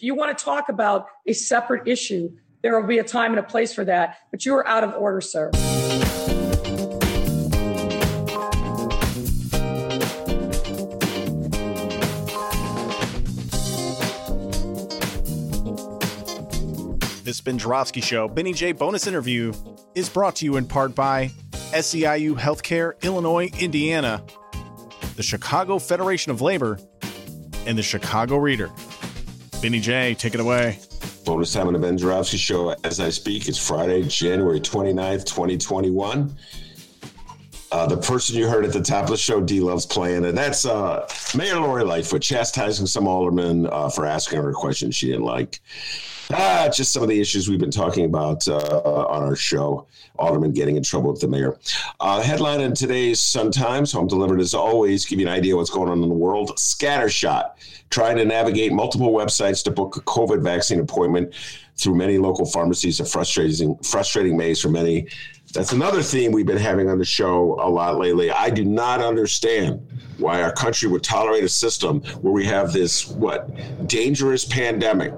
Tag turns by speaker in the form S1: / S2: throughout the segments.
S1: If you want to talk about a separate issue, there will be a time and a place for that, but you are out of order, sir.
S2: This Ben Joravsky Show, Benny J bonus interview, is brought to you in part by SEIU Healthcare, Illinois, Indiana, the Chicago Federation of Labor, and the Chicago Reader. Benny J, take it away.
S3: Bonus time on the Ben Joravsky Show as I speak. It's Friday, January 29th, 2021. Uh, the person you heard at the top of the show, D loves playing, and that's uh, Mayor Lori Lightfoot chastising some aldermen uh, for asking her a question she didn't like. Ah, just some of the issues we've been talking about uh, on our show. Alderman getting in trouble with the mayor. Uh, headline in today's Sun Times, home delivered as always, give you an idea what's going on in the world. Scattershot, trying to navigate multiple websites to book a COVID vaccine appointment through many local pharmacies. A frustrating, frustrating maze for many that's another theme we've been having on the show a lot lately. I do not understand why our country would tolerate a system where we have this what dangerous pandemic,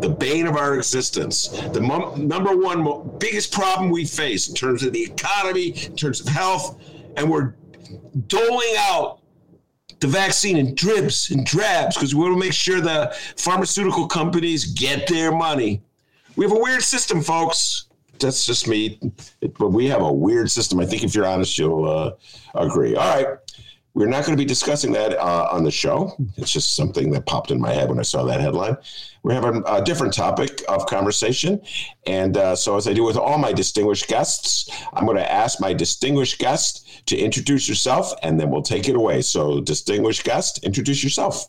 S3: the bane of our existence, the mom, number one mo- biggest problem we face in terms of the economy, in terms of health, and we're doling out the vaccine in dribs and drabs because we want to make sure the pharmaceutical companies get their money. We have a weird system, folks that's just me. But we have a weird system. I think if you're honest, you'll uh, agree. All right. We're not going to be discussing that uh, on the show. It's just something that popped in my head when I saw that headline. We're having a different topic of conversation. And uh, so, as I do with all my distinguished guests, I'm going to ask my distinguished guest to introduce yourself and then we'll take it away. So, distinguished guest, introduce yourself.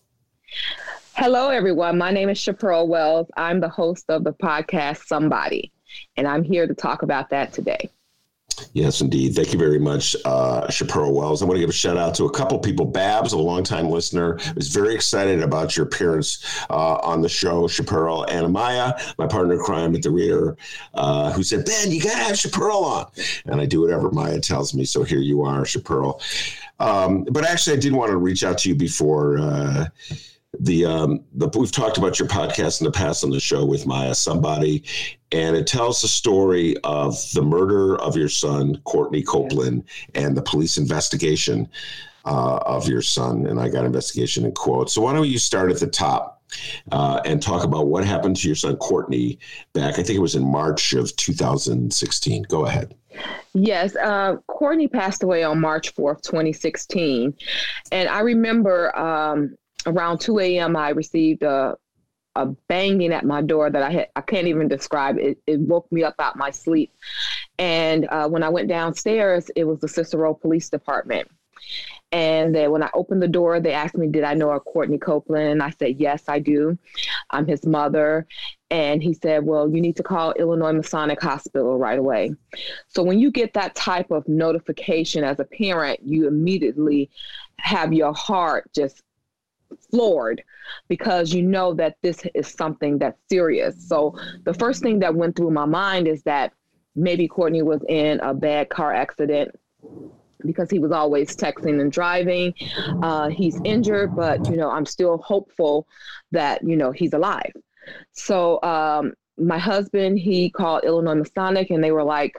S4: Hello, everyone. My name is Shapearl Wells. I'm the host of the podcast Somebody. And I'm here to talk about that today.
S3: Yes, indeed. Thank you very much, uh, Shapearl Wells. I want to give a shout out to a couple people. Babs, a longtime listener, was very excited about your appearance uh, on the show. Shapearl and Amaya, my partner crime at the Reader, uh, who said, Ben, you got to have Shapearl on. And I do whatever Maya tells me. So here you are, Shapearl. Um, but actually, I did want to reach out to you before uh, the um the we've talked about your podcast in the past on the show with Maya somebody and it tells the story of the murder of your son Courtney Copeland and the police investigation uh, of your son and I got investigation in quotes. So why don't you start at the top uh, and talk about what happened to your son Courtney back I think it was in March of 2016 go ahead.
S4: Yes, uh, Courtney passed away on March 4th, 2016. And I remember um, around 2 a.m. I received a a banging at my door that I had I can't even describe it. It woke me up out of my sleep. And uh, when I went downstairs, it was the Cicero Police Department. And then when I opened the door, they asked me, Did I know a Courtney Copeland? And I said, Yes, I do. I'm his mother. And he said, Well, you need to call Illinois Masonic Hospital right away. So when you get that type of notification as a parent, you immediately have your heart just floored because you know that this is something that's serious. So the first thing that went through my mind is that maybe Courtney was in a bad car accident because he was always texting and driving. Uh, he's injured, but you know I'm still hopeful that you know he's alive. So um, my husband he called Illinois Masonic and they were like,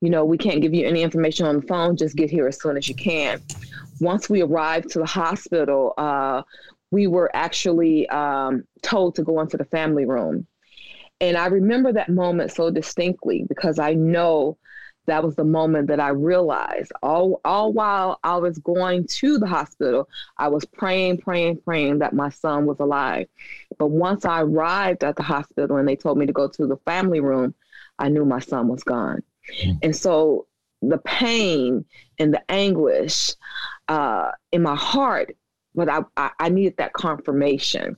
S4: you know, we can't give you any information on the phone. Just get here as soon as you can once we arrived to the hospital, uh, we were actually um, told to go into the family room. And I remember that moment so distinctly because I know that was the moment that I realized all, all while I was going to the hospital, I was praying, praying, praying that my son was alive. But once I arrived at the hospital and they told me to go to the family room, I knew my son was gone. Mm. And so the pain and the anguish uh, in my heart but I, I, I needed that confirmation.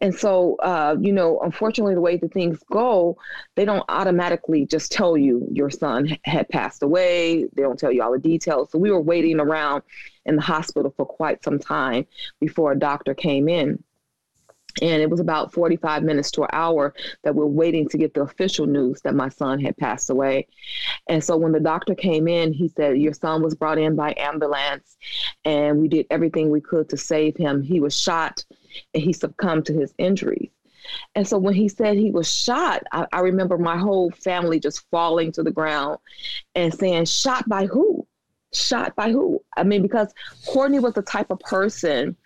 S4: And so, uh, you know, unfortunately, the way the things go, they don't automatically just tell you your son had passed away. They don't tell you all the details. So we were waiting around in the hospital for quite some time before a doctor came in. And it was about 45 minutes to an hour that we're waiting to get the official news that my son had passed away. And so when the doctor came in, he said, Your son was brought in by ambulance, and we did everything we could to save him. He was shot and he succumbed to his injuries. And so when he said he was shot, I, I remember my whole family just falling to the ground and saying, Shot by who? Shot by who? I mean, because Courtney was the type of person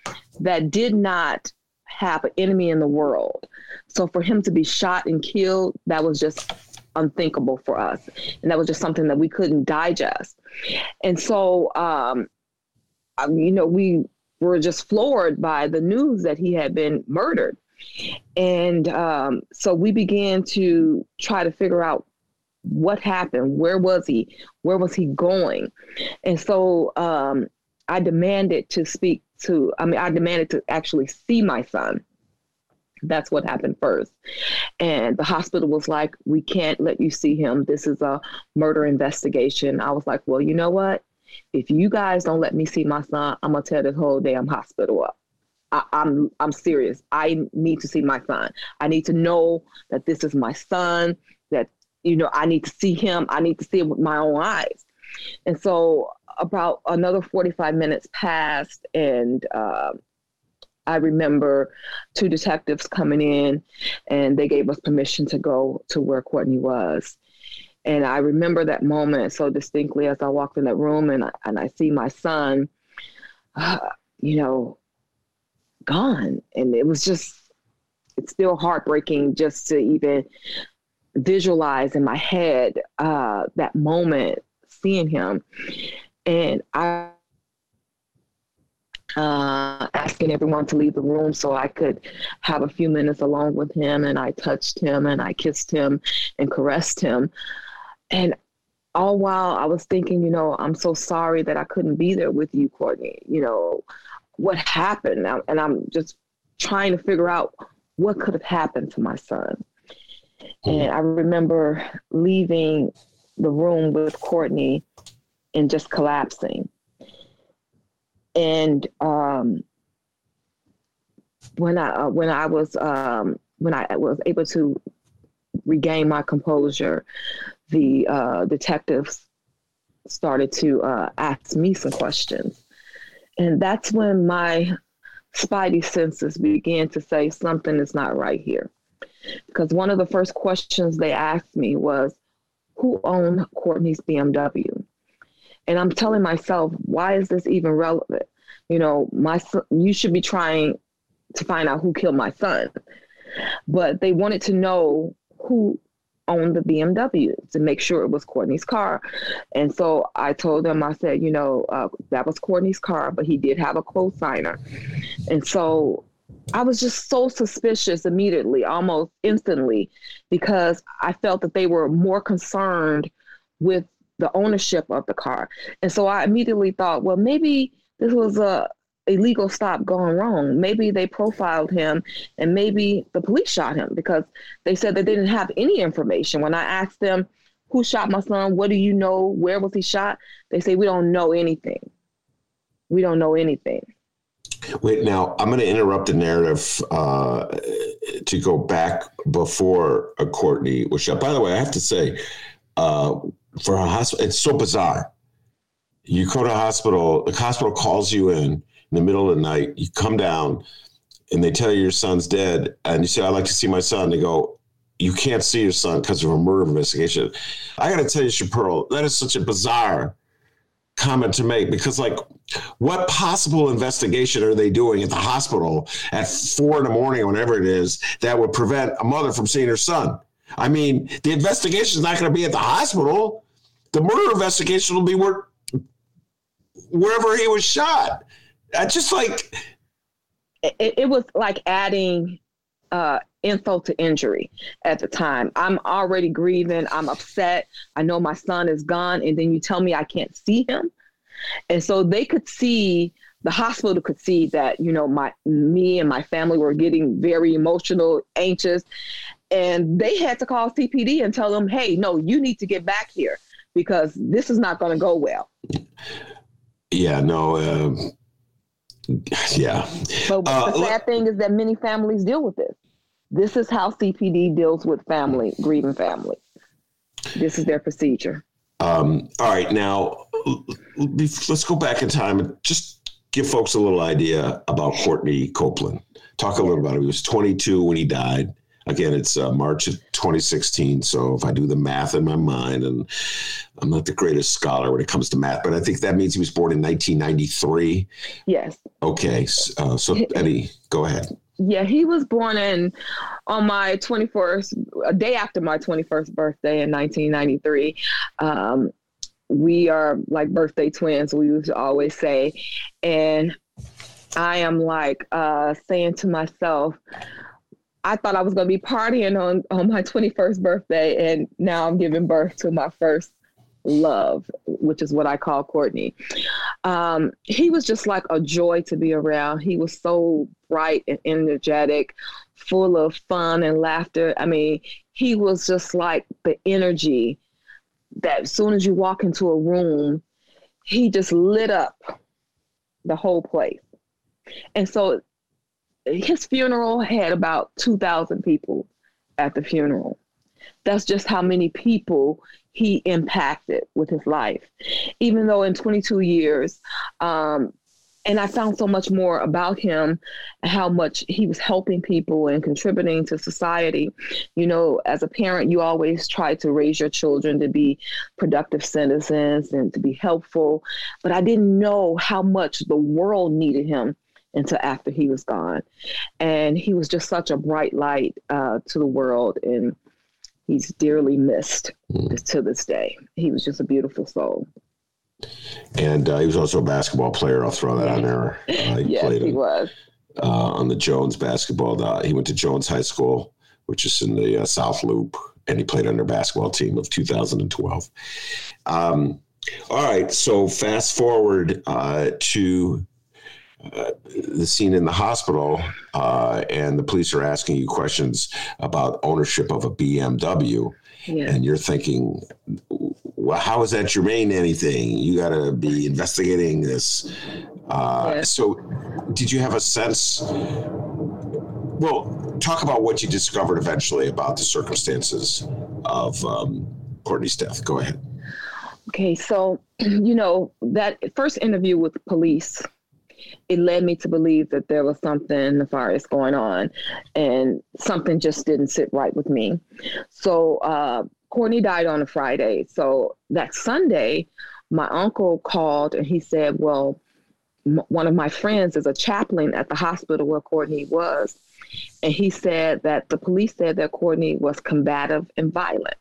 S4: that did not have an enemy in the world. So for him to be shot and killed, that was just unthinkable for us. And that was just something that we couldn't digest. And so, um, you know, we were just floored by the news that he had been murdered. And um, so we began to try to figure out what happened, where was he, where was he going. And so um, I demanded to speak to, I mean, I demanded to actually see my son. That's what happened first. And the hospital was like, we can't let you see him. This is a murder investigation. I was like, well, you know what? If you guys don't let me see my son, I'm gonna tear this whole damn hospital up. I, I'm I'm serious. I need to see my son. I need to know that this is my son. That you know, I need to see him. I need to see him with my own eyes. And so about another 45 minutes passed and uh, I remember two detectives coming in and they gave us permission to go to where Courtney was. And I remember that moment so distinctly as I walked in that room and I, and I see my son, uh, you know, gone. And it was just, it's still heartbreaking just to even visualize in my head uh, that moment seeing him. And I uh, asking everyone to leave the room so I could have a few minutes alone with him. And I touched him and I kissed him and caressed him. And all while I was thinking, you know, I'm so sorry that I couldn't be there with you, Courtney. You know, what happened? And I'm just trying to figure out what could have happened to my son. And I remember leaving the room with Courtney and just collapsing. And um, when I uh, when I was um, when I was able to regain my composure, the uh, detectives started to uh, ask me some questions, and that's when my spidey senses began to say something is not right here. Because one of the first questions they asked me was, "Who owned Courtney's BMW?" And I'm telling myself, why is this even relevant? You know, my son, you should be trying to find out who killed my son. But they wanted to know who owned the BMW to make sure it was Courtney's car. And so I told them, I said, you know, uh, that was Courtney's car, but he did have a co-signer. And so I was just so suspicious immediately, almost instantly, because I felt that they were more concerned with the ownership of the car. And so I immediately thought, well, maybe this was a illegal stop gone wrong. Maybe they profiled him and maybe the police shot him because they said they didn't have any information. When I asked them who shot my son, what do you know? Where was he shot? They say we don't know anything. We don't know anything.
S3: Wait, now I'm going to interrupt the narrative uh, to go back before a Courtney was shot. By the way, I have to say, uh, for a hospital. It's so bizarre. You go to a hospital, the hospital calls you in in the middle of the night. You come down, and they tell you your son's dead, and you say, "I'd like to see my son." They go, "You can't see your son because of a murder investigation." I got to tell you, Shapearl, that is such a bizarre comment to make because like what possible investigation are they doing at the hospital at four in the morning or whenever it is that would prevent a mother from seeing her son i mean the investigation is not going to be at the hospital the murder investigation will be where wherever he was shot. I just like
S4: it, it was like adding uh, insult to injury at the time. I'm already grieving. I'm upset. I know my son is gone, and then you tell me I can't see him. And so they could see the hospital could see that you know my me and my family were getting very emotional anxious and they had to call cpd and tell them hey no you need to get back here because this is not going to go well
S3: yeah no um, yeah
S4: but
S3: Uh,
S4: the sad thing is that many families deal with this this is how cpd deals with family grieving family. this is their procedure
S3: Um, all right, now l- l- bef- let's go back in time and just give folks a little idea about Courtney Copeland. Talk a little about him. He was 22 when he died. Again, it's uh, March of 2016. So if I do the math in my mind, and I'm not the greatest scholar when it comes to math, but I think that means he was born in 1993.
S4: yes
S3: Okay, uh, so Eddie, go ahead.
S4: Yeah, he was born in on my 21st, a day after my 21st birthday in 1993. Um, we are like birthday twins, we used to always say. And I am like uh, saying to myself, I thought I was going to be partying on, on my 21st birthday, and now I'm giving birth to my first love, which is what I call Courtney. Um, he was just like a joy to be around. He was so bright and energetic, full of fun and laughter. I mean, he was just like the energy that as soon as you walk into a room, he just lit up the whole place. And so his funeral had about 2,000 people at the funeral. That's just how many people he impacted with his life. Even though in 22 years, um, and I found so much more about him, how much he was helping people and contributing to society. You know, as a parent, you always try to raise your children to be productive citizens and to be helpful. But I didn't know how much the world needed him until after he was gone. And he was just such a bright light uh, to the world. And he's dearly missed to this day. He was just a beautiful soul.
S3: And uh, he was also a basketball player. I'll throw that on there. Uh, he
S4: yes,
S3: played
S4: he
S3: in-
S4: was.
S3: uh, on the Jones basketball. He went to Jones High School, which is in the uh, South Loop, and he played on their basketball team of 2012. Um, all right, so fast forward uh, to uh, the scene in the hospital, uh, and the police are asking you questions about ownership of a BMW,
S4: Yeah.
S3: and you're thinking, well, how is that germane to anything? You got to be investigating this. Uh,
S4: Yes.
S3: So, did you have a sense? Well, talk about what you discovered eventually about the circumstances of um, Courtney's death. Go ahead.
S4: Okay, so you know that first interview with the police, it led me to believe that there was something nefarious going on, and something just didn't sit right with me. So uh, Courtney died on a Friday. So that Sunday, my uncle called and he said, "Well, m- one of my friends is a chaplain at the hospital where Courtney was, and he said that the police said that Courtney was combative and violent."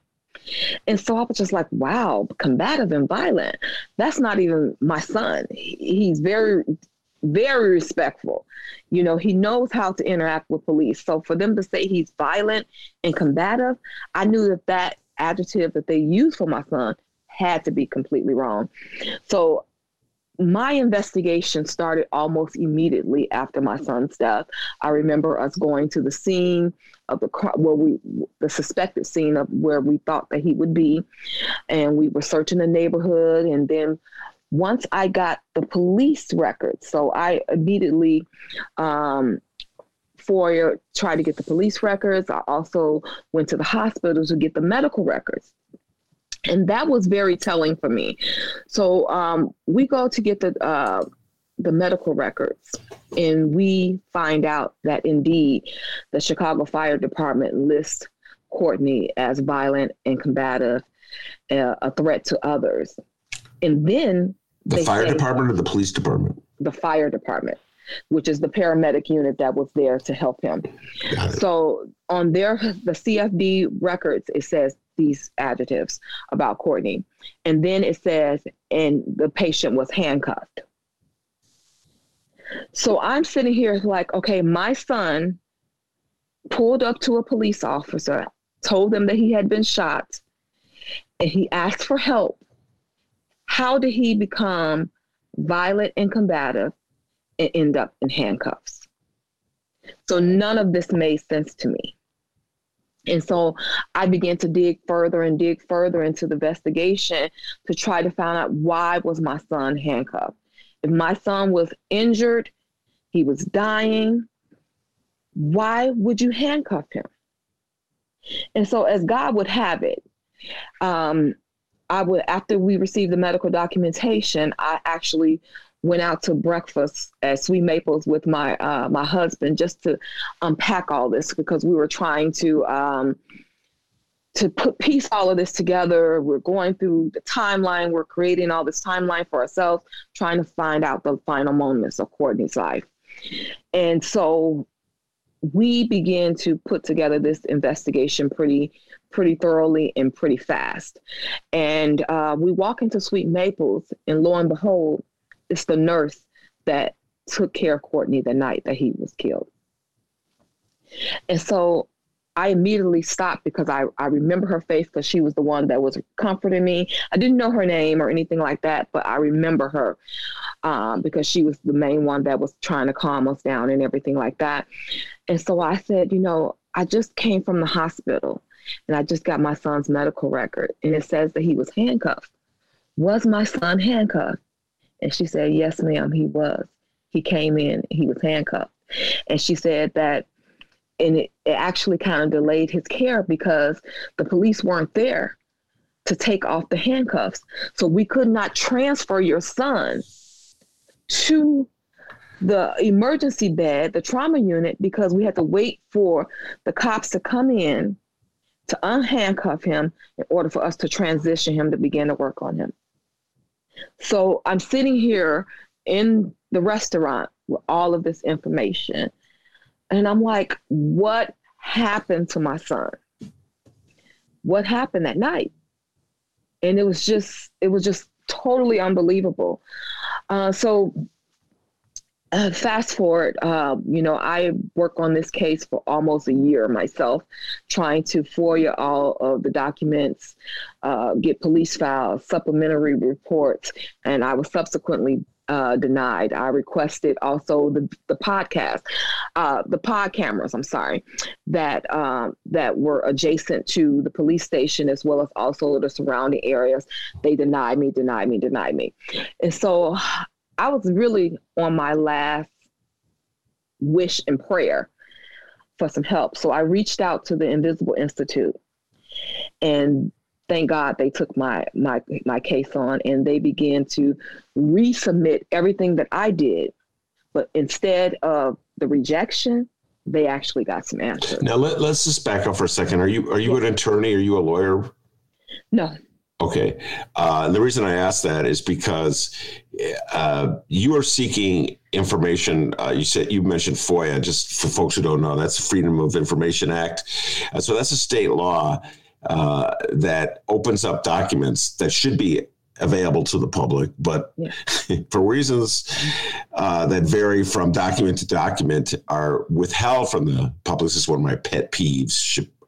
S4: And so I was just like, wow, combative and violent. That's not even my son. He's very, very respectful. You know, he knows how to interact with police. So for them to say he's violent and combative, I knew that that adjective that they used for my son had to be completely wrong. So my investigation started almost immediately after my son's death. I remember us going to the scene of the cri- where we the suspected scene of where we thought that he would be, and we were searching the neighborhood. And then once I got the police records, so I immediately um, FOIA tried to get the police records. I also went to the hospital to get the medical records and that was very telling for me. So um, we go to get the uh, the medical records, and we find out that indeed the Chicago Fire Department lists Courtney as violent and combative, uh, a threat to others, and then
S3: The fire department or the police department?
S4: the fire department, which is the paramedic unit that was there to help him. So on their the CFD records, it says these adjectives about Courtney, and then it says, and the patient was handcuffed. So I'm sitting here like, okay, my son pulled up to a police officer, told them that he had been shot, and he asked for help. How did he become violent and combative? and end up in handcuffs. So none of this made sense to me. And so I began to dig further and dig further into the investigation to try to find out why was my son handcuffed. If my son was injured, he was dying, why would you handcuff him? And so as God would have it, um, I would after we received the medical documentation, I actually went out to breakfast at Sweet Maples with my uh, my husband just to unpack all this because we were trying to um, to put piece all of this together. We're going through the timeline. We're creating all this timeline for ourselves, trying to find out the final moments of Courtney's life. And so we began to put together this investigation pretty pretty thoroughly and pretty fast. And uh, we walk into Sweet Maples, and lo and behold, it's the nurse that took care of Courtney the night that he was killed. And so I immediately stopped because I, I remember her face because she was the one that was comforting me. I didn't know her name or anything like that, but I remember her um, because she was the main one that was trying to calm us down and everything like that. And so I said, you know, I just came from the hospital and I just got my son's medical record and it says that he was handcuffed. Was my son handcuffed? And she said, Yes, ma'am, he was. He came in, he was handcuffed. And she said that, and it, it actually kind of delayed his care because the police weren't there to take off the handcuffs. So we could not transfer your son to the emergency bed, the trauma unit, because we had to wait for the cops to come in to unhandcuff him in order for us to transition him to begin to work on him. So I'm sitting here in the restaurant with all of this information. And I'm like, what happened to my son? What happened that night? And it was just, it was just totally unbelievable. Uh, so uh, fast forward, uh, you know, I work on this case for almost a year myself, trying to FOIA all of the documents, uh, get police files, supplementary reports, and I was subsequently uh, denied. I requested also the the podcast, uh, the pod cameras. I'm sorry, that um, that were adjacent to the police station as well as also the surrounding areas. They denied me, denied me, denied me, and so I was really on my last wish and prayer for some help. So I reached out to the Invisible Institute and thank God they took my my my case on and they began to resubmit everything that I did. But instead of the rejection, they actually got some answers.
S3: Now let, us just back up for a second. Are you are you an attorney? Are you a lawyer?
S4: No.
S3: Okay. Uh, the reason I ask that is because uh, you are seeking information. Uh, you said you mentioned FOIA. Just for folks who don't know, that's the Freedom of Information Act. Uh, so that's a state law uh, that opens up documents that should be available to the public, but yeah. for reasons uh, that vary from document to document, are withheld from the public. This is one of my pet peeves.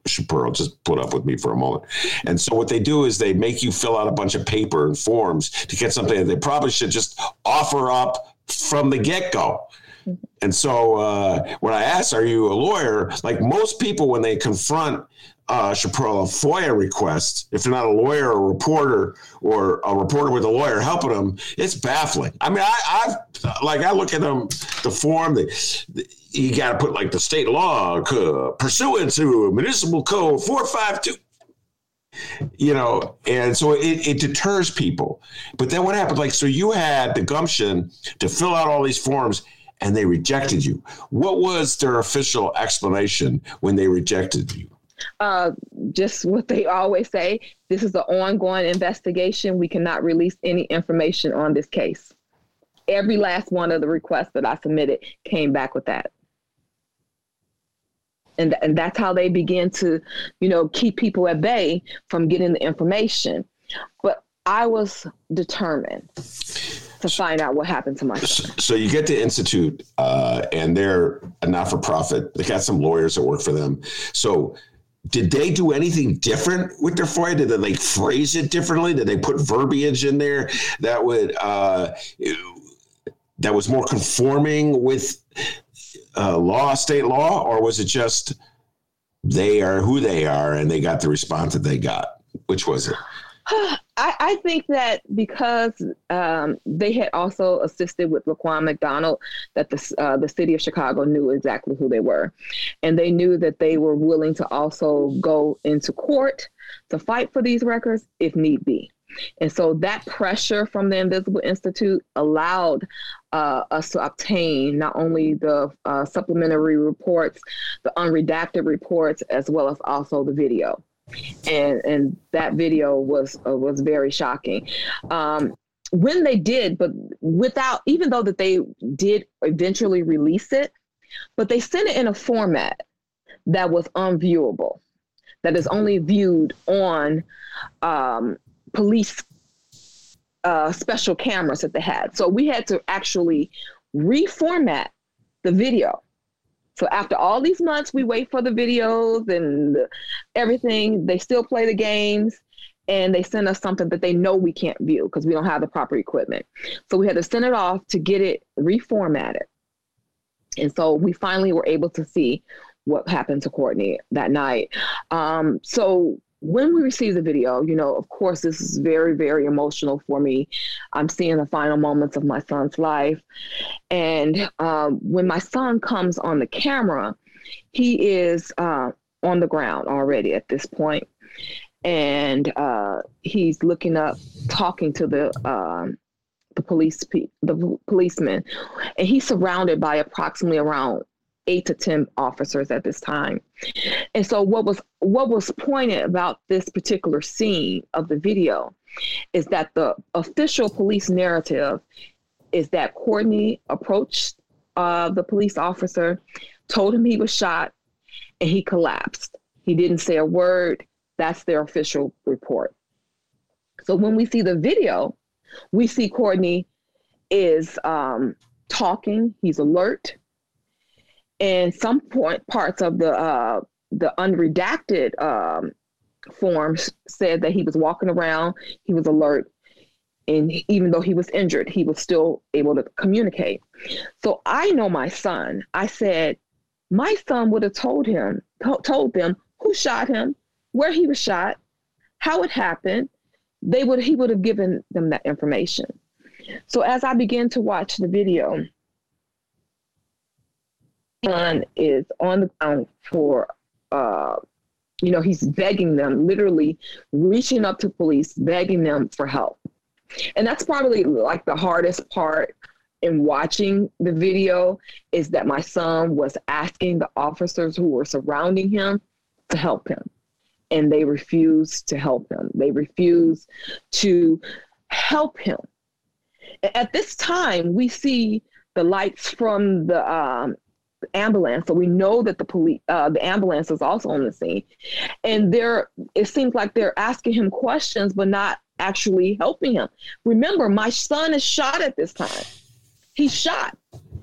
S3: Shapearl, just put up with me for a moment. And so what they do is they make you fill out a bunch of paper and forms to get something that they probably should just offer up from the get go. And so uh, when I asked, "Are you a lawyer?" Like most people, when they confront uh, Shapearl a FOIA request, if they're not a lawyer or a reporter or a reporter with a lawyer helping them, it's baffling. I mean, I, I like I look at them, the form, the, the you got to put like the state law uh, pursuant to municipal code 452 you know and so it, it deters people. But then what happened like so you had the gumption to fill out all these forms and they rejected you. What was their official explanation when they rejected you?
S4: Uh, just what they always say this is an ongoing investigation. We cannot release any information on this case. Every last one of the requests that i submitted came back with that and and that's how they begin to you know keep people at bay from getting the information but i was determined to find out what happened to my son.
S3: So you get to Institute, uh, and they're a not-for-profit. They got some lawyers that work for them. So did they do anything different with their FOIA? Did they like phrase it differently? Did they put verbiage in there that would uh, that was more conforming with uh, law, state law, or was it just they are who they are and they got the response that they got? Which was it?
S4: I, I, think that because um, they had also assisted with Laquan McDonald, that the uh, the city of Chicago knew exactly who they were, and they knew that they were willing to also go into court to fight for these records if need be. And so that pressure from the Invisible Institute allowed uh, us to obtain not only the uh, supplementary reports, the unredacted reports, as well as also the video. And and that video was uh, was very shocking. Um, when they did, but without even though that they did eventually release it, but they sent it in a format that was unviewable, that is only viewed on um, police uh, special cameras that they had. So we had to actually reformat the video. So after all these months, we wait for the videos and everything. They still play the games and they send us something that they know we can't view because we don't have the proper equipment. So we had to send it off to get it reformatted. And so we finally were able to see what happened to Courtney that night. Um, so when we received the video, you know, of course, this is very, very emotional for me. I'm seeing the final moments of my son's life. And um, when my son comes on the camera, he is uh, on the ground already at this point. And uh, he's looking up, talking to the um, the police the policeman, and he's surrounded by approximately around eight to 10 officers at this time. And so what was what was pointed about this particular scene of the video is that the official police narrative is that Courtney approached uh, the police officer, told him he was shot, and he collapsed. He didn't say a word. That's their official report. So when we see the video, we see Courtney is um, talking. He's alert and some point parts of the uh, the unredacted um, forms said that he was walking around, he was alert, and even though he was injured, he was still able to communicate. So I know my son. I said, my son would have told him, to- told them who shot him, where he was shot, how it happened. They would he would have given them that information. So as I began to watch the video, son is on the ground for, uh, you know, he's begging them, literally reaching up to police, begging them for help. And that's probably like the hardest part in watching the video is that my son was asking the officers who were surrounding him to help him. And they refused to help him. They refused to help him. At this time, we see the lights from the um, ambulance. So we know that the police, uh, the ambulance is also on the scene, and they're. It seems like they're asking him questions, but not actually helping him. Remember, my son is shot at this time. He's shot.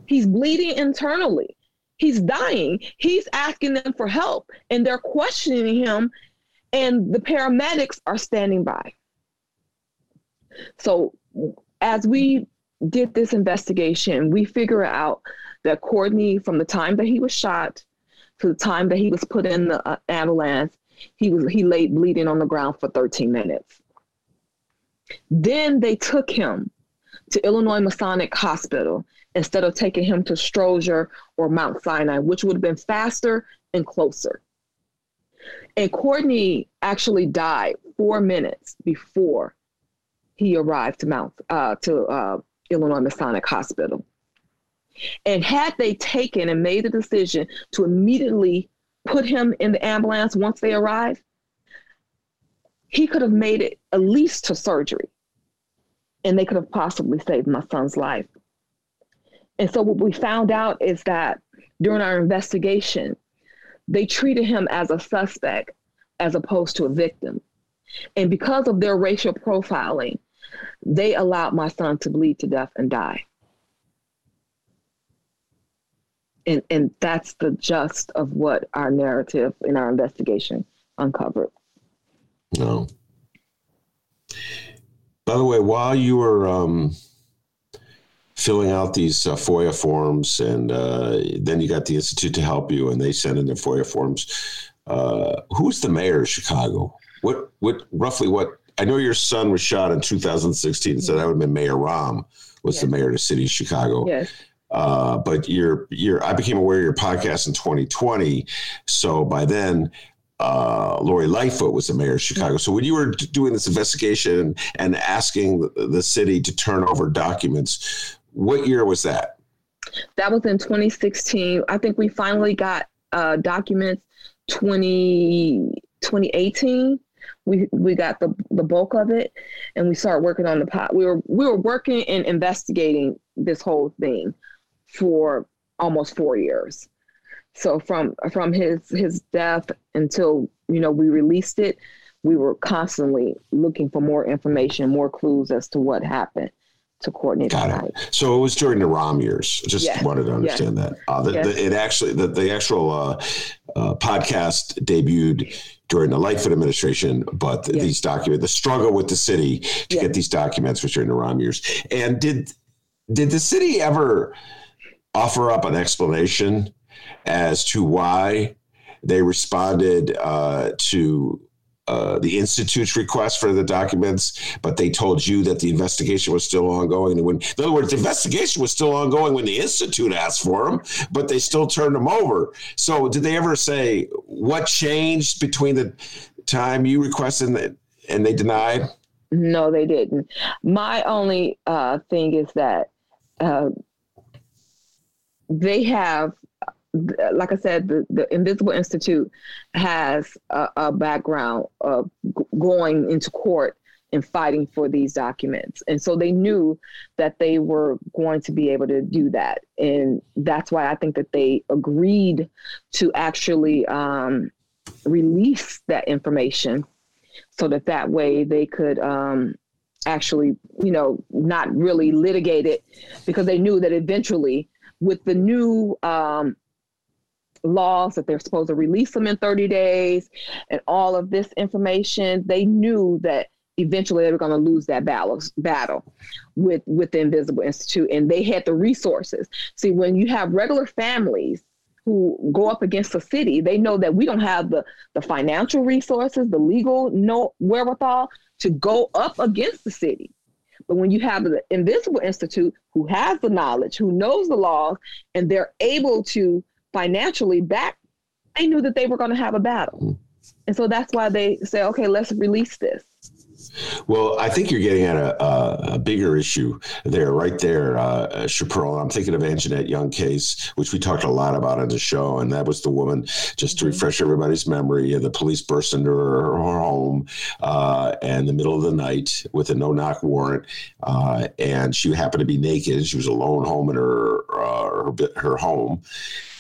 S4: He's bleeding internally. He's dying. He's asking them for help, and they're questioning him, and the paramedics are standing by. So, as we did this investigation, we figure out that Courtney, from the time that he was shot to the time that he was put in the uh, ambulance, he was he laid bleeding on the ground for 13 minutes. Then they took him to Illinois Masonic Hospital instead of taking him to Stroger or Mount Sinai, which would have been faster and closer. And Courtney actually died four minutes before he arrived to Mount uh, to uh, Illinois Masonic Hospital. And had they taken and made the decision to immediately put him in the ambulance once they arrived, he could have made it at least to surgery. And they could have possibly saved my son's life. And so what we found out is that during our investigation, they treated him as a suspect as opposed to a victim. And because of their racial profiling, they allowed my son to bleed to death and die. And and that's the gist of what our narrative in our investigation uncovered.
S3: No. By the way, while you were um, filling out these uh, FOIA forms, and uh, then you got the institute to help you, and they sent in their FOIA forms. Uh, who's the mayor of Chicago? What what roughly what? I know your son was shot in 2016, so that would have been Mayor Rahm was yes. the mayor of the city of Chicago.
S4: Yes.
S3: Uh, but you're you're I became aware of your podcast in 2020, so by then uh, Lori Lightfoot was the mayor of Chicago. So when you were doing this investigation and asking the city to turn over documents, what year was that?
S4: That was in 2016. I think we finally got uh, documents 20, 2018. We we got the the bulk of it, and we started working on the pot. We were we were working and investigating this whole thing for almost four years. So from from his his death until you know we released it, we were constantly looking for more information, more clues as to what happened to Courtney.
S3: Got it. So it was during the Rahm years. Just yes. wanted to understand yes. that. Uh, the, yes. the, it actually the, the actual uh, uh, podcast debuted during the Lightfoot administration, but the, these documents, the struggle with the city to get these documents was during the Rahm years. And did did the city ever offer up an explanation as to why they responded uh, to uh, the institute's request for the documents, but they told you that the investigation was still ongoing. When, in other words, the investigation was still ongoing when the institute asked for them, but they still turned them over. So, did they ever say what changed between the time you requested and, and they denied?
S4: No, they didn't. My only uh, thing is that uh, they have like I said, the, the Invisible Institute has a, a background of g- going into court and fighting for these documents. And so they knew that they were going to be able to do that. And that's why I think that they agreed to actually um, release that information so that that way they could um, actually, you know, not really litigate it because they knew that eventually with the new um, laws that they're supposed to release them in 30 days and all of this information, they knew that eventually they were going to lose that battle battle with with the invisible institute and they had the resources. See when you have regular families who go up against the city they know that we don't have the the financial resources the legal no wherewithal to go up against the city. But when you have the invisible institute who has the knowledge who knows the laws and they're able to financially back, they knew that they were going to have a battle. Mm-hmm. And so that's why they say, okay, let's release this.
S3: Well, I think you're getting at a, a, a bigger issue there, right there, uh, Shapearl. I'm thinking of Anjanette Young case, which we talked a lot about on the show, and that was the woman. Just to mm-hmm. refresh everybody's memory, the police burst into her, her home uh, in the middle of the night with a no-knock warrant, uh, and she happened to be naked. She was alone home in her uh, her, her home,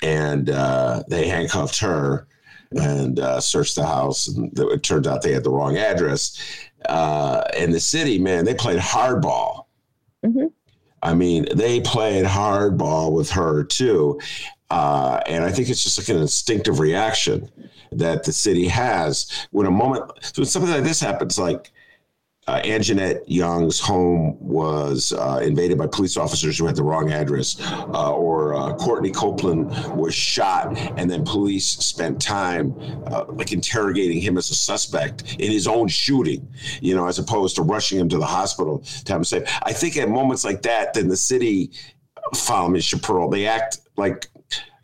S3: and uh, they handcuffed her and uh, searched the house. And it turned out they had the wrong address. Uh, in the city, man, they played hardball. Mm-hmm. I mean, they played hardball with her too. Uh, and I think it's just like an instinctive reaction that the city has when a moment, when something like this happens, like uh, Anjanette Young's home was uh, invaded by police officers who had the wrong address, uh, or uh, Courtney Copeland was shot, and then police spent time uh, like interrogating him as a suspect in his own shooting, you know, as opposed to rushing him to the hospital to have him safe. I think at moments like that, then the city, follow me, Shapearl, they act like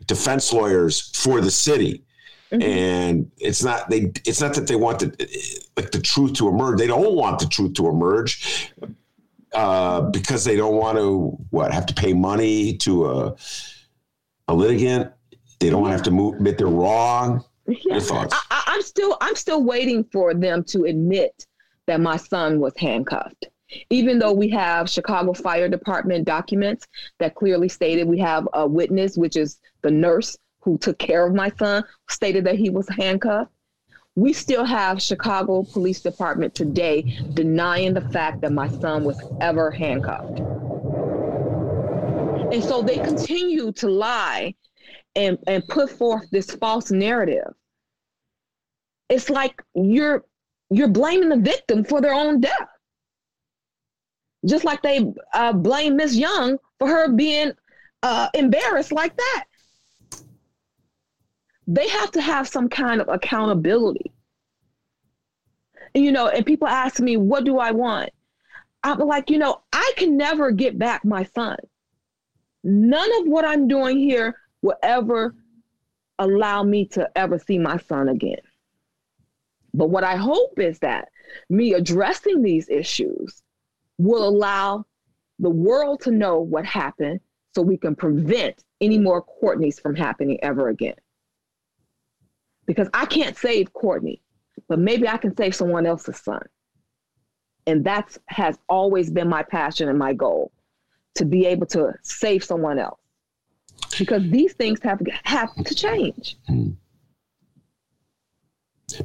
S3: defense lawyers for the city Mm-hmm. And it's not they. It's not that they want the like the truth to emerge. They don't want the truth to emerge uh, because they don't want to what have to pay money to a a litigant. They don't want to have to move, admit they're wrong. Yeah. Your thoughts?
S4: I, I'm still I'm still waiting for them to admit that my son was handcuffed even though we have Chicago Fire Department documents that clearly stated we have a witness, which is the nurse who took care of my son, stated that he was handcuffed. We still have Chicago Police Department today denying the fact that my son was ever handcuffed. And so they continue to lie and, and put forth this false narrative. It's like you're you're blaming the victim for their own death. just like they uh, blame Miss Young for her being uh, embarrassed like that. They have to have some kind of accountability. And, you know, and people ask me, what do I want? I'm like, you know, I can never get back my son. None of what I'm doing here will ever allow me to ever see my son again. But what I hope is that me addressing these issues will allow the world to know what happened so we can prevent any more Courtneys from happening ever again. Because I can't save Courtney, but maybe I can save someone else's son. And that has always been my passion and my goal to be able to save someone else. Because these things have, have to change. Mm-hmm.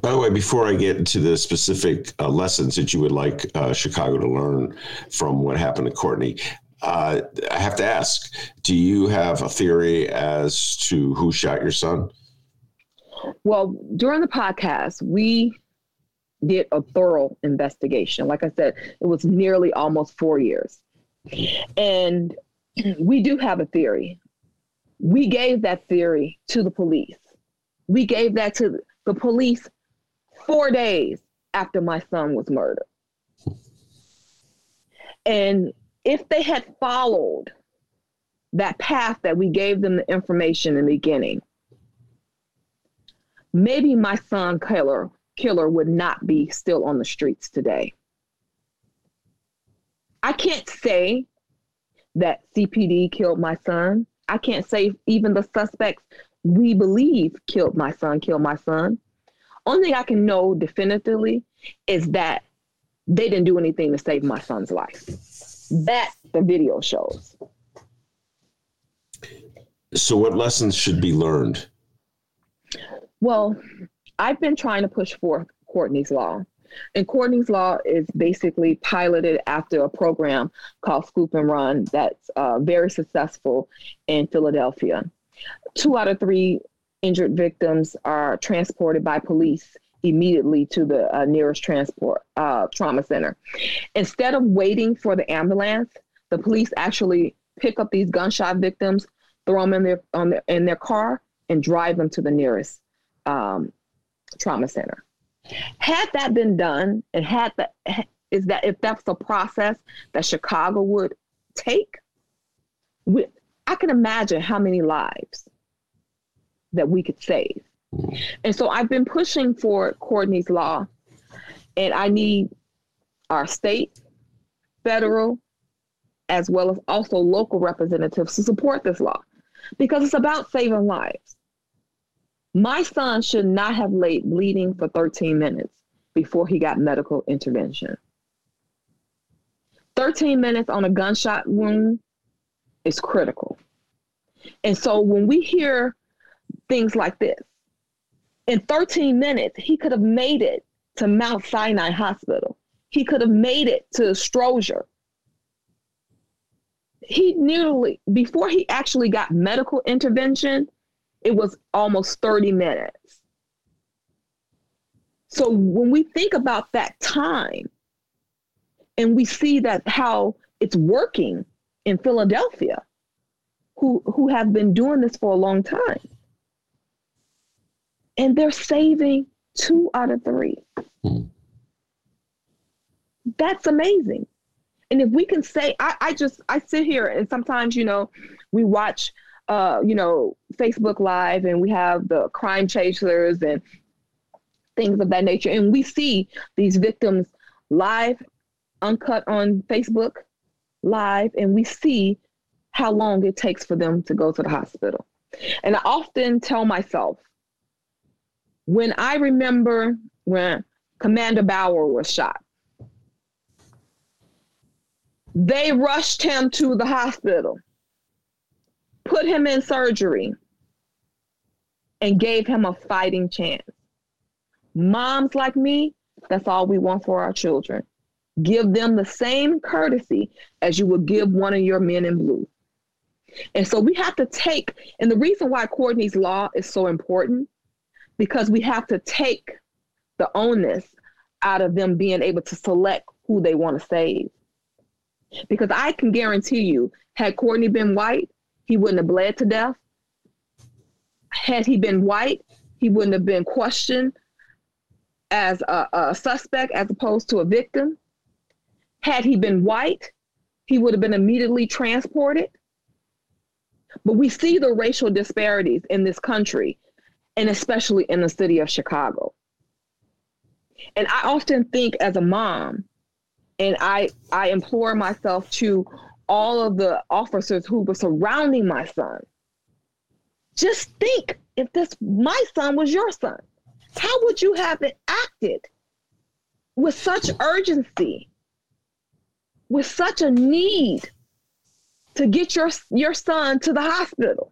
S3: By the way, before I get into the specific uh, lessons that you would like uh, Chicago to learn from what happened to Courtney, uh, I have to ask do you have a theory as to who shot your son?
S4: Well, during the podcast, we did a thorough investigation. Like I said, it was nearly almost four years. And we do have a theory. We gave that theory to the police. We gave that to the police four days after my son was murdered. And if they had followed that path that we gave them the information in the beginning, maybe my son killer killer would not be still on the streets today. I can't say that CPD killed my son. I can't say even the suspects we believe killed my son killed my son. Only thing I can know definitively is that they didn't do anything to save my son's life. That the video shows.
S3: So, what lessons should be learned?
S4: Well, I've been trying to push forth Courtney's Law. And Courtney's Law is basically piloted after a program called Scoop and Run that's uh, very successful in Philadelphia. Two out of three injured victims are transported by police immediately to the uh, nearest transport uh, trauma center. Instead of waiting for the ambulance, the police actually pick up these gunshot victims, throw them in their, their in their car, and drive them to the nearest um, trauma center. Had that been done, and had that is that if that's the process that Chicago would take, we, I can imagine how many lives that we could save. And so I've been pushing for Courtney's Law, and I need our state, federal, as well as also local representatives to support this law because it's about saving lives. My son should not have laid bleeding for 13 minutes before he got medical intervention. 13 minutes on a gunshot wound is critical. And so when we hear things like this. In 13 minutes, he could have made it to Mount Sinai Hospital. He could have made it to Stroger. He nearly, before he actually got medical intervention, it was almost 30 minutes. So when we think about that time and we see that how it's working in Philadelphia, who, who have been doing this for a long time, and they're saving two out of 3 mm That's amazing. And if we can say, I, I just, I sit here and sometimes, you know, we watch, uh, you know, Facebook Live and we have the crime chasers and things of that nature. And we see these victims live, uncut on Facebook live, and we see how long it takes for them to go to the hospital. And I often tell myself, when I remember when Commander Bauer was shot, they rushed him to the hospital, put him in surgery, and gave him a fighting chance. Moms like me, that's all we want for our children. Give them the same courtesy as you would give one of your men in blue. And so we have to take, and the reason why Courtney's law is so important because we have to take the onus out of them being able to select who they want to save. Because I can guarantee you, had Courtney been white, he wouldn't have bled to death. Had he been white, he wouldn't have been questioned as a, a suspect as opposed to a victim. Had he been white, he would have been immediately transported. But we see the racial disparities in this country, and especially in the city of Chicago. And I often think as a mom, and I, I implore myself to all of the officers who were surrounding my son. Just think if this my son was your son, how would you have acted with such urgency, with such a need to get your your son to the hospital?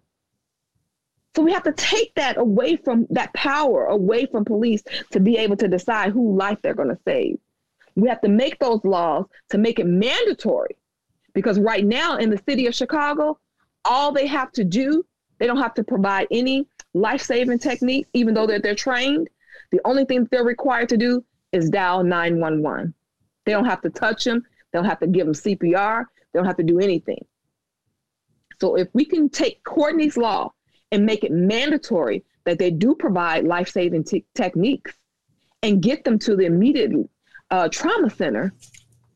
S4: So we have to take that away from that power away from police to be able to decide who life they're going to save. We have to make those laws to make it mandatory because right now in the city of Chicago, all they have to do, they don't have to provide any life-saving techniques, even though they're, they're trained. The only thing they're required to do is dial 911. They don't have to touch them. They don't have to give them CPR. They don't have to do anything. So if we can take Courtney's law and make it mandatory that they do provide life-saving t- techniques and get them to the immediate uh, trauma center,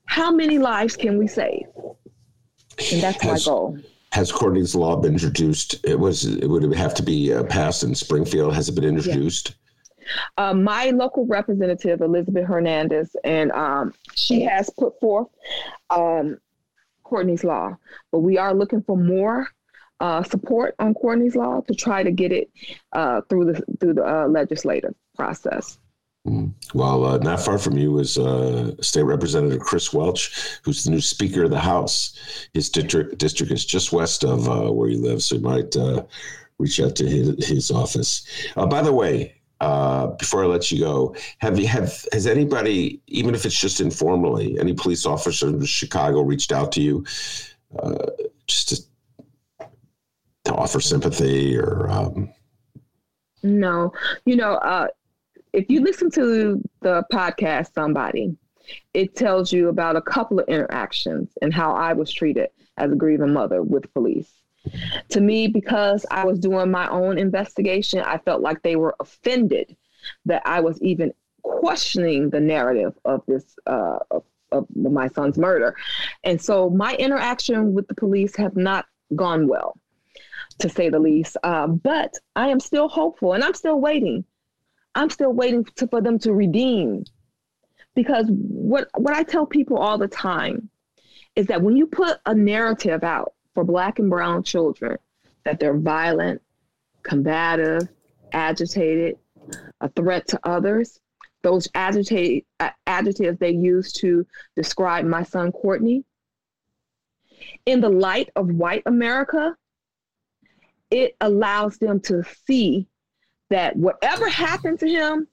S4: how many lives can we save? And that's has, my goal.
S3: Has Courtney's Law been introduced? It was. It would have to be uh, passed in Springfield. Has it been introduced?
S4: Uh, my local representative, Elizabeth Hernandez, and um, she has put forth um, Courtney's Law, but we are looking for more uh, support on Courtney's Law to try to get it uh, through the through the uh, legislative process.
S3: Mm. Well, uh, not far from you is uh, State Representative Chris Welch, who's the new Speaker of the House. His district, district is just west of uh, where you live, so you might uh, reach out to his, his office. Uh, by the way, uh, before I let you go, have you have has anybody, even if it's just informally, any police officer in Chicago reached out to you just to, to, offer sympathy or? Um...
S4: No, you know, if you listen to the podcast, somebody, it tells you about a couple of interactions and how I was treated as a grieving mother with police. To me, because I was doing my own investigation, I felt like they were offended that I was even questioning the narrative of this uh, of, of my son's murder, and so my interaction with the police have not gone well, to say the least. Uh, but I am still hopeful, and I'm still waiting I'm still waiting to, for them to redeem. Because what what I tell people all the time is that when you put a narrative out for black and brown children that they're violent, combative, agitated, a threat to others, those agitate, uh, adjectives they use to describe my son Courtney, in the light of white America, it allows them to see that whatever happened to him,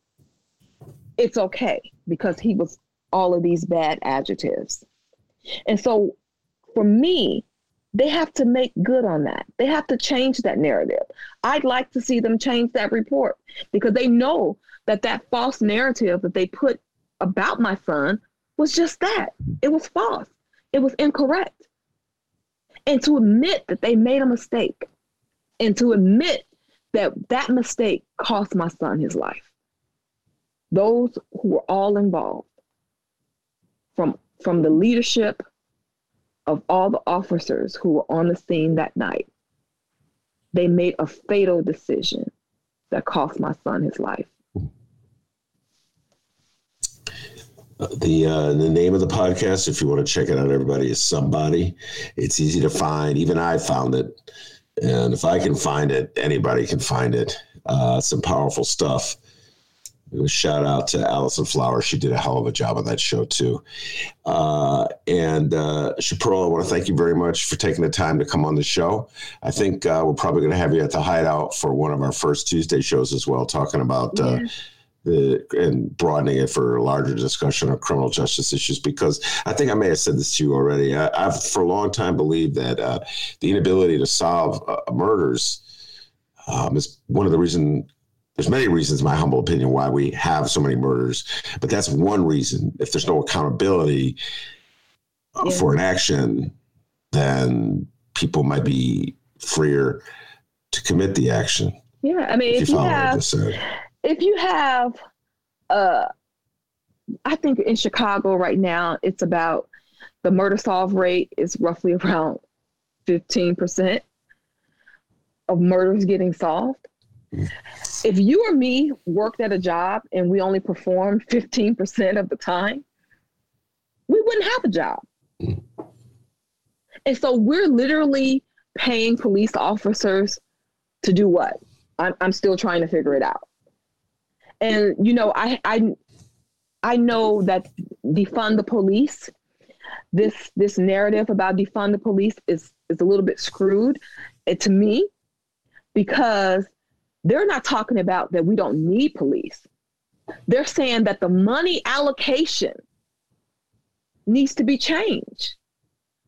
S4: it's okay because he was all of these bad adjectives. And so for me, they have to make good on that. They have to change that narrative. I'd like to see them change that report because they know that that false narrative that they put about my son was just that. It was false. It was incorrect. And to admit that they made a mistake and to admit that that mistake cost my son his life. Those who were all involved, from from the leadership of all the officers who were on the scene that night, they made a fatal decision that cost my son his life.
S3: The uh, the name of the podcast, if you want to check it out, everybody is somebody. It's easy to find. Even I found it. And if I can find it, anybody can find it. Uh, some powerful stuff. Shout out to Alison Flower. She did a hell of a job on that show too. Uh, and uh, I want to thank you very much for taking the time to come on the show. I think uh, we're probably going to have you at the Hideout for one of our first Tuesday shows as well, talking about uh, yeah the, and broadening it for a larger discussion of criminal justice issues because I think I may have said this to you already. I, have for a long time believed that uh, the inability to solve uh, murders um, is one of the reasons. There's many reasons, my humble opinion, why we have so many murders, but that's one reason. If there's no accountability, uh, yeah. for an action, then people might be freer to commit the action.
S4: Yeah, I mean, if, if you, you have, if you have, uh, I think in Chicago right now, it's about the murder solve rate is roughly around fifteen percent of murders getting solved. If you or me worked at a job and we only performed 15% of the time, we wouldn't have a job. And so we're literally paying police officers to do what? I'm, I'm still trying to figure it out. And you know, I I I know that defund the police, this this narrative about defund the police is is a little bit screwed it, to me because they're not talking about that we don't need police. They're saying that the money allocation needs to be changed.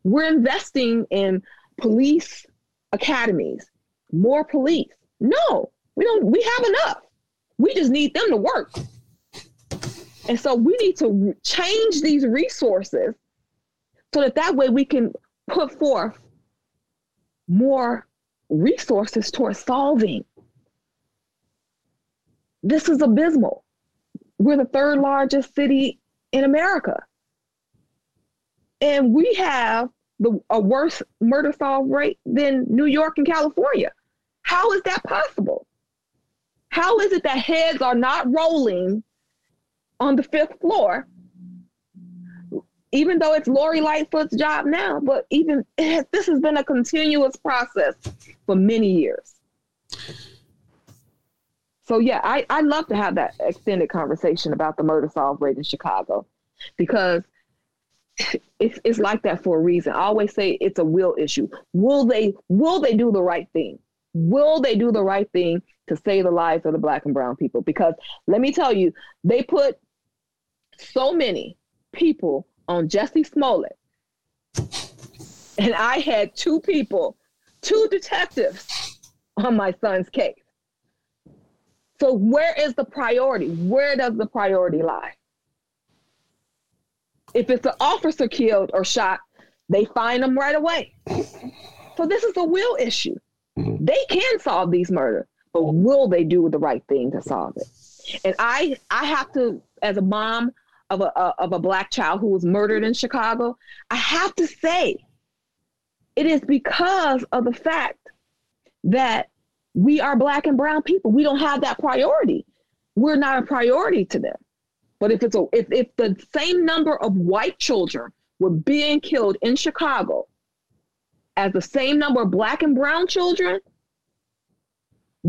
S4: We're investing in police academies, more police. No, we don't, we have enough. We just need them to work. And so we need to change these resources so that that way we can put forth more resources towards solving. This is abysmal. We're the third largest city in America. And we have the, a worse murder solve rate than New York and California. How is that possible? How is it that heads are not rolling on the fifth floor, even though it's Lori Lightfoot's job now? But even this has been a continuous process for many years. So yeah, I I love to have that extended conversation about the murder solve rate in Chicago, because it's it's like that for a reason. I always say it's a will issue. Will they will they do the right thing? Will they do the right thing to save the lives of the black and brown people? Because let me tell you, they put so many people on Jussie Smollett. And I had two people two detectives on my son's case. So, where is the priority? Where does the priority lie? If it's an officer killed or shot, they find them right away. So, this is a will issue. Mm-hmm. They can solve these murders, but will they do the right thing to solve it? And I, I have to, as a mom of a, uh, of a black child who was murdered in Chicago, I have to say it is because of the fact that we are black and brown people. We don't have that priority. We're not a priority to them. But if it's a if, if the same number of white children were being killed in Chicago as the same number of black and brown children,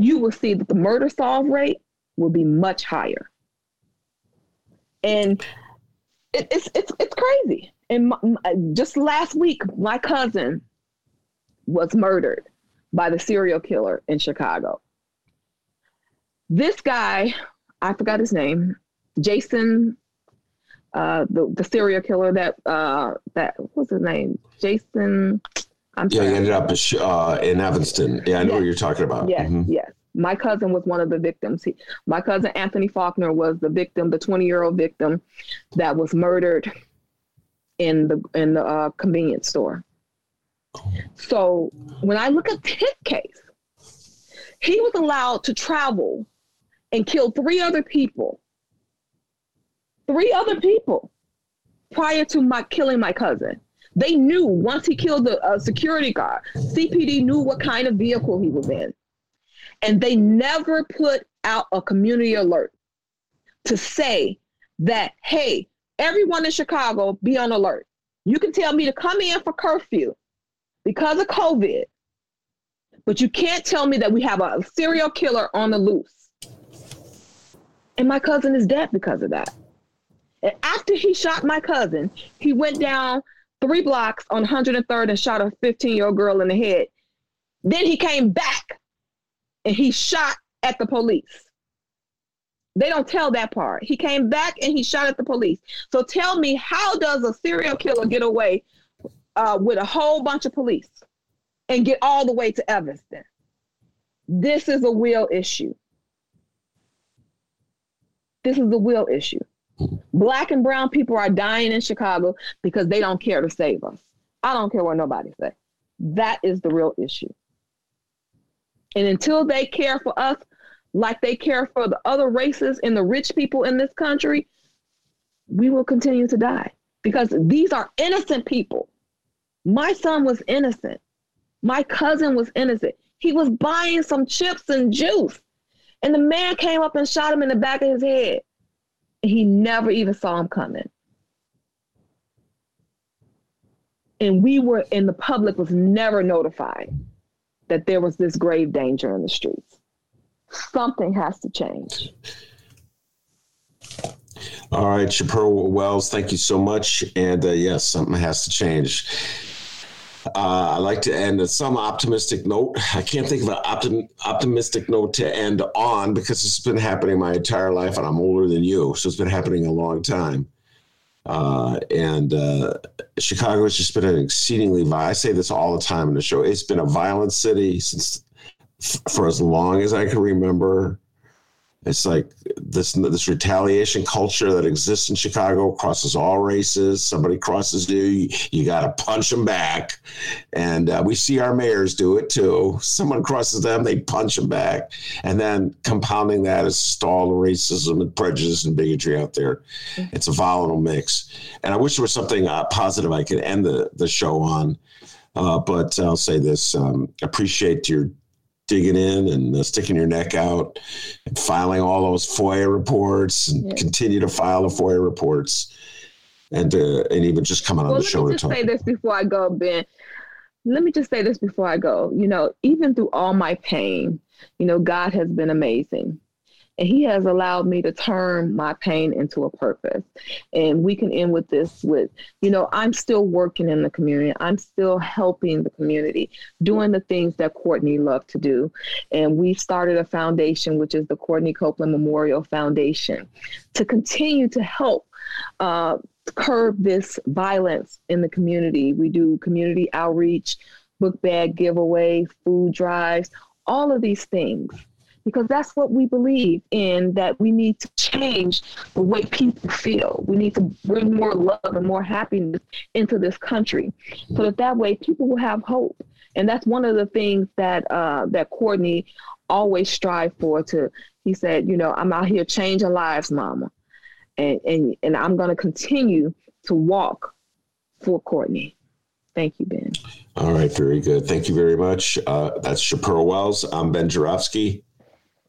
S4: you will see that the murder solve rate will be much higher. And it, it's it's it's crazy. And my, just last week, my cousin was murdered by the serial killer in Chicago. This guy, I forgot his name, Jason, uh, the the serial killer that uh, that what's his name, Jason.
S3: I'm yeah, sorry. he ended up uh, in Evanston. Yeah, I know yes. what you're talking about.
S4: Yes, mm-hmm. yes. My cousin was one of the victims. He, my cousin Anthony Faulkner was the victim, the 20 year old victim that was murdered in the in the uh, convenience store. So when I look at his case, he was allowed to travel and kill three other people. Three other people prior to my killing my cousin. They knew once he killed the uh, security guard, CPD knew what kind of vehicle he was in. And they never put out a community alert to say that, hey, everyone in Chicago be on alert. You can tell me to come in for curfew because of COVID, but you can't tell me that we have a serial killer on the loose. And my cousin is dead because of that. And after he shot my cousin, he went down three blocks on 103rd and shot a 15 year old girl in the head. Then he came back and he shot at the police. They don't tell that part. He came back and he shot at the police. So tell me, how does a serial killer get away uh, with a whole bunch of police and get all the way to Evanston. This is a will issue. This is a will issue. Black and brown people are dying in Chicago because they don't care to save us. I don't care what nobody say. That is the real issue. And until they care for us like they care for the other races and the rich people in this country, we will continue to die because these are innocent people. My son was innocent. My cousin was innocent. He was buying some chips and juice. And the man came up and shot him in the back of his head. He never even saw him coming. And we were, and the public was never notified that there was this grave danger in the streets. Something has to change.
S3: All right, Shapearl Wells, thank you so much. And uh, yes, something has to change. Uh, I like to end on some optimistic note. I can't think of an optim- optimistic note to end on because it's been happening my entire life, and I'm older than you, so it's been happening a long time. Uh, and uh, Chicago has just been an exceedingly violent. I say this all the time in the show. It's been a violent city since for as long as I can remember. It's like this this retaliation culture that exists in Chicago crosses all races. Somebody crosses you, you, got to punch them back, and uh, we see our mayors do it too. Someone crosses them, they punch them back, and then compounding that is all the racism and prejudice and bigotry out there. Mm-hmm. It's a volatile mix, and I wish there was something uh, positive I could end the the show on. Uh, but I'll say this: um, appreciate your digging in and uh, sticking your neck out and filing all those FOIA reports and yeah. continue to file the FOIA reports and uh, and even just coming well, on the show
S4: to. Let me just say this before I go, Ben. Let me just say this before I go. You know, even through all my pain, you know, God has been amazing. And he has allowed me to turn my pain into a purpose. And we can end with this with, you know, I'm still working in the community. I'm still helping the community, doing the things that Courtney loved to do. And we started a foundation, which is the Courtney Copeland Memorial Foundation, to continue to help uh, curb this violence in the community. We do community outreach, book bag giveaway, food drives, all of these things because that's what we believe in that we need to change the way people feel. We need to bring more love and more happiness into this country so that that way people will have hope. And that's one of the things that uh, that Courtney always strive for to he said, you know, I'm out here changing lives, mama. And and and I'm gonna continue to walk for Courtney. Thank you, Ben.
S3: All right, very good. Thank you very much. Uh, that's Shapearl Wells. I'm Ben Joravsky.